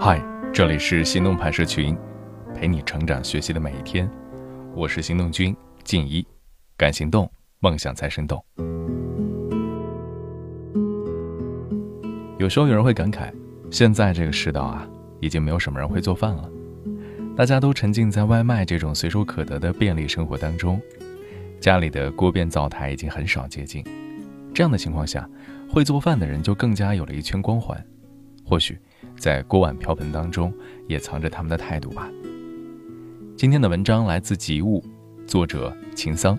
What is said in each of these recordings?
嗨，这里是行动派社群，陪你成长学习的每一天。我是行动君静怡，敢行动，梦想才生动。有时候有人会感慨，现在这个世道啊，已经没有什么人会做饭了，大家都沉浸在外卖这种随手可得的便利生活当中，家里的锅边灶台已经很少接近。这样的情况下，会做饭的人就更加有了一圈光环。或许，在锅碗瓢盆当中，也藏着他们的态度吧。今天的文章来自吉物，作者秦桑。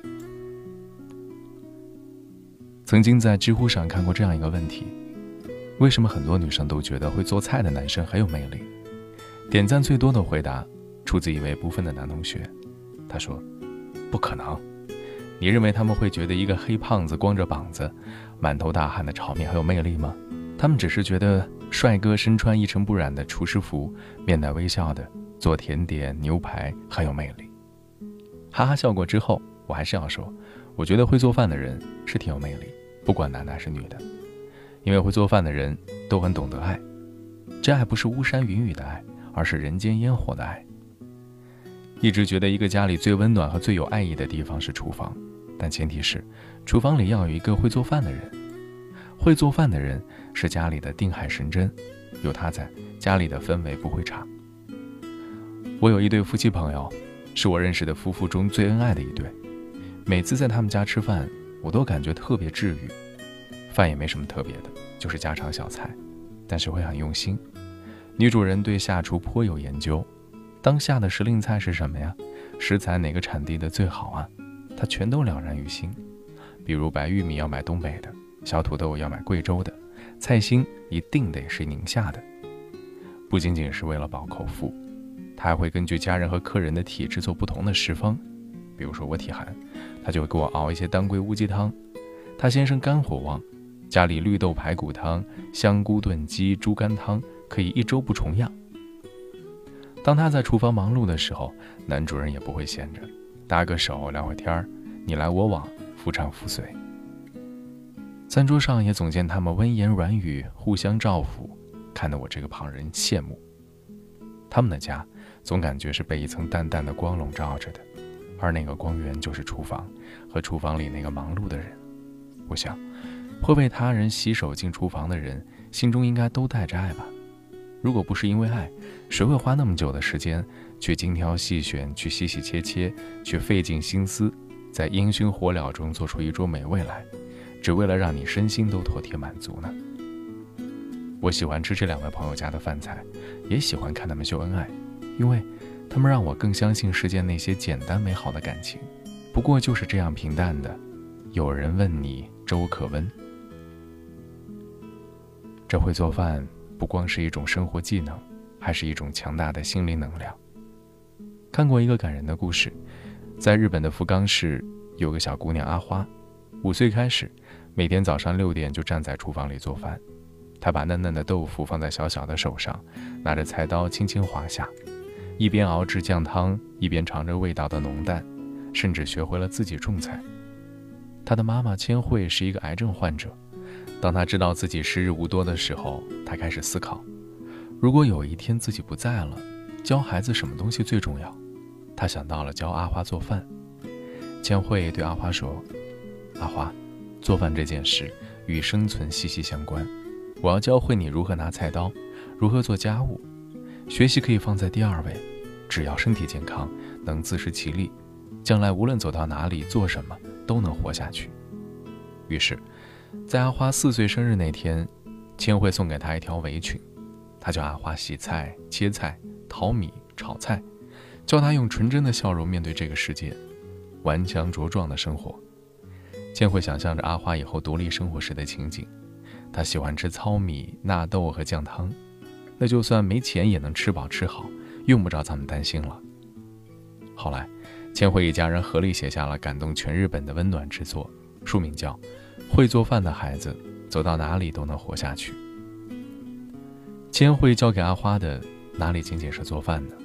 曾经在知乎上看过这样一个问题：为什么很多女生都觉得会做菜的男生很有魅力？点赞最多的回答出自一位不分的男同学，他说：“不可能，你认为他们会觉得一个黑胖子光着膀子、满头大汗的炒面很有魅力吗？他们只是觉得……”帅哥身穿一尘不染的厨师服，面带微笑的做甜点、牛排，很有魅力。哈哈笑过之后，我还是要说，我觉得会做饭的人是挺有魅力，不管男的还是女的，因为会做饭的人都很懂得爱。这爱不是巫山云雨的爱，而是人间烟火的爱。一直觉得一个家里最温暖和最有爱意的地方是厨房，但前提是，厨房里要有一个会做饭的人。会做饭的人是家里的定海神针，有他在，家里的氛围不会差。我有一对夫妻朋友，是我认识的夫妇中最恩爱的一对。每次在他们家吃饭，我都感觉特别治愈。饭也没什么特别的，就是家常小菜，但是会很用心。女主人对下厨颇有研究，当下的时令菜是什么呀？食材哪个产地的最好啊？她全都了然于心。比如白玉米要买东北的。小土豆要买贵州的，菜心一定得是宁夏的。不仅仅是为了饱口福，他还会根据家人和客人的体质做不同的食方。比如说我体寒，他就会给我熬一些当归乌鸡汤；他先生肝火旺，家里绿豆排骨汤、香菇炖鸡、猪肝汤可以一周不重样。当他在厨房忙碌的时候，男主人也不会闲着，搭个手聊会天儿，你来我往，夫唱妇随。餐桌上也总见他们温言软语，互相照拂，看得我这个旁人羡慕。他们的家总感觉是被一层淡淡的光笼罩着的，而那个光源就是厨房和厨房里那个忙碌的人。我想，会为他人洗手进厨房的人，心中应该都带着爱吧？如果不是因为爱，谁会花那么久的时间去精挑细选，去洗洗切切，去费尽心思，在烟熏火燎中做出一桌美味来？只为了让你身心都妥帖满足呢。我喜欢吃这两位朋友家的饭菜，也喜欢看他们秀恩爱，因为他们让我更相信世间那些简单美好的感情，不过就是这样平淡的。有人问你粥可温，这会做饭不光是一种生活技能，还是一种强大的心灵能量。看过一个感人的故事，在日本的福冈市有个小姑娘阿花。五岁开始，每天早上六点就站在厨房里做饭。他把嫩嫩的豆腐放在小小的手上，拿着菜刀轻轻划下，一边熬制酱汤，一边尝着味道的浓淡，甚至学会了自己种菜。他的妈妈千惠是一个癌症患者。当他知道自己时日无多的时候，他开始思考：如果有一天自己不在了，教孩子什么东西最重要？他想到了教阿花做饭。千惠对阿花说。阿花，做饭这件事与生存息息相关。我要教会你如何拿菜刀，如何做家务。学习可以放在第二位，只要身体健康，能自食其力，将来无论走到哪里，做什么都能活下去。于是，在阿花四岁生日那天，千惠送给她一条围裙。她教阿花洗菜、切菜、淘米、炒菜，教她用纯真的笑容面对这个世界，顽强茁壮的生活。千惠想象着阿花以后独立生活时的情景，她喜欢吃糙米、纳豆和酱汤，那就算没钱也能吃饱吃好，用不着咱们担心了。后来，千惠一家人合力写下了感动全日本的温暖之作，书名叫《会做饭的孩子走到哪里都能活下去》。千惠教给阿花的哪里仅仅是做饭呢？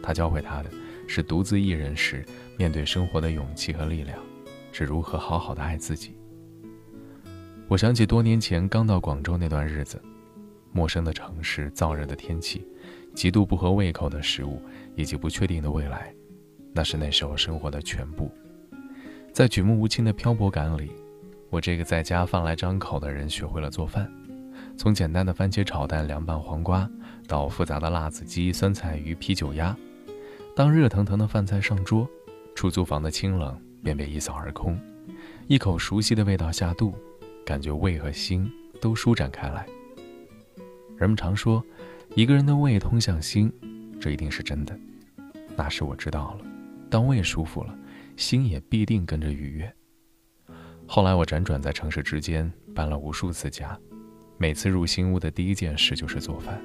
她教会她的是独自一人时面对生活的勇气和力量。是如何好好的爱自己。我想起多年前刚到广州那段日子，陌生的城市、燥热的天气、极度不合胃口的食物以及不确定的未来，那是那时候生活的全部。在举目无亲的漂泊感里，我这个在家饭来张口的人学会了做饭，从简单的番茄炒蛋、凉拌黄瓜，到复杂的辣子鸡、酸菜鱼、啤酒鸭。当热腾腾的饭菜上桌，出租房的清冷便被一扫而空，一口熟悉的味道下肚，感觉胃和心都舒展开来。人们常说，一个人的胃通向心，这一定是真的。那时我知道了，当胃舒服了，心也必定跟着愉悦。后来我辗转在城市之间，搬了无数次家，每次入新屋的第一件事就是做饭，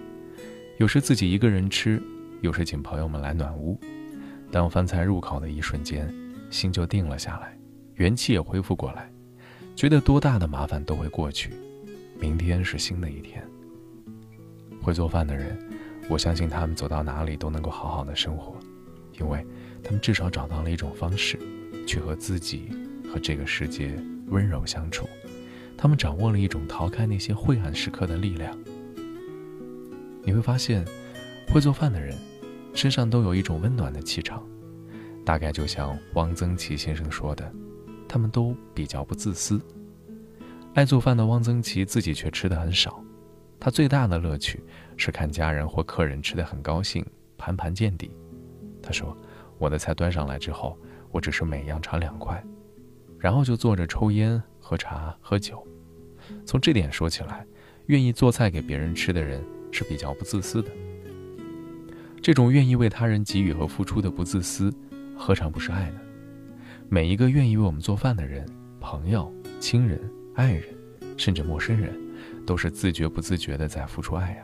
有时自己一个人吃。有时请朋友们来暖屋，当饭菜入口的一瞬间，心就定了下来，元气也恢复过来，觉得多大的麻烦都会过去，明天是新的一天。会做饭的人，我相信他们走到哪里都能够好好的生活，因为他们至少找到了一种方式，去和自己和这个世界温柔相处，他们掌握了一种逃开那些晦暗时刻的力量。你会发现。会做饭的人，身上都有一种温暖的气场，大概就像汪曾祺先生说的，他们都比较不自私。爱做饭的汪曾祺自己却吃的很少，他最大的乐趣是看家人或客人吃的很高兴，盘盘见底。他说：“我的菜端上来之后，我只是每样尝两块，然后就坐着抽烟、喝茶、喝酒。”从这点说起来，愿意做菜给别人吃的人是比较不自私的。这种愿意为他人给予和付出的不自私，何尝不是爱呢？每一个愿意为我们做饭的人，朋友、亲人、爱人，甚至陌生人，都是自觉不自觉的在付出爱呀。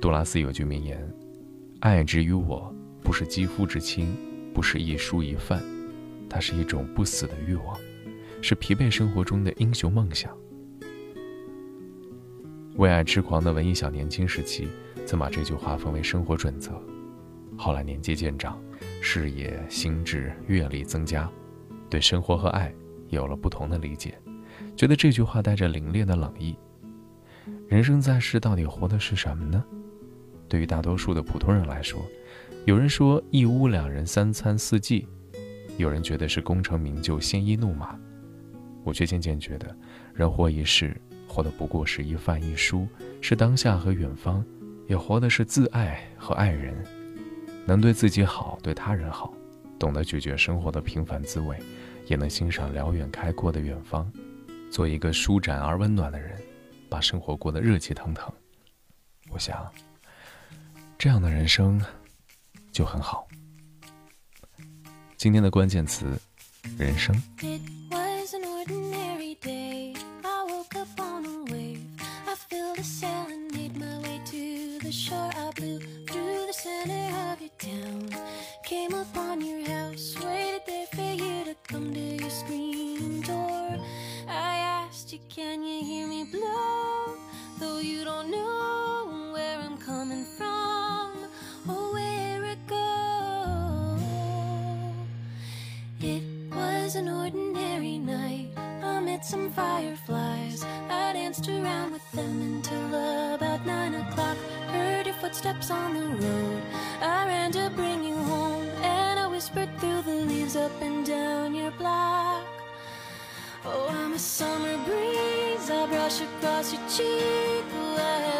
杜拉斯有句名言：“爱之于我，不是肌肤之亲，不是一蔬一饭，它是一种不死的欲望，是疲惫生活中的英雄梦想。”为爱痴狂的文艺小年轻时期。曾把这句话奉为生活准则，后来年纪渐长，视野、心智、阅历增加，对生活和爱有了不同的理解，觉得这句话带着凛冽的冷意。人生在世，到底活的是什么呢？对于大多数的普通人来说，有人说一屋两人三餐四季，有人觉得是功成名就鲜衣怒马，我却渐渐觉得，人活一世，活的不过是一饭一书，是当下和远方。也活的是自爱和爱人，能对自己好，对他人好，懂得咀嚼生活的平凡滋味，也能欣赏辽远开阔的远方，做一个舒展而温暖的人，把生活过得热气腾腾。我想，这样的人生就很好。今天的关键词：人生。Fireflies. I danced around with them until about nine o'clock. Heard your footsteps on the road. I ran to bring you home, and I whispered through the leaves up and down your block. Oh, I'm a summer breeze. I brush across your cheek. Oh,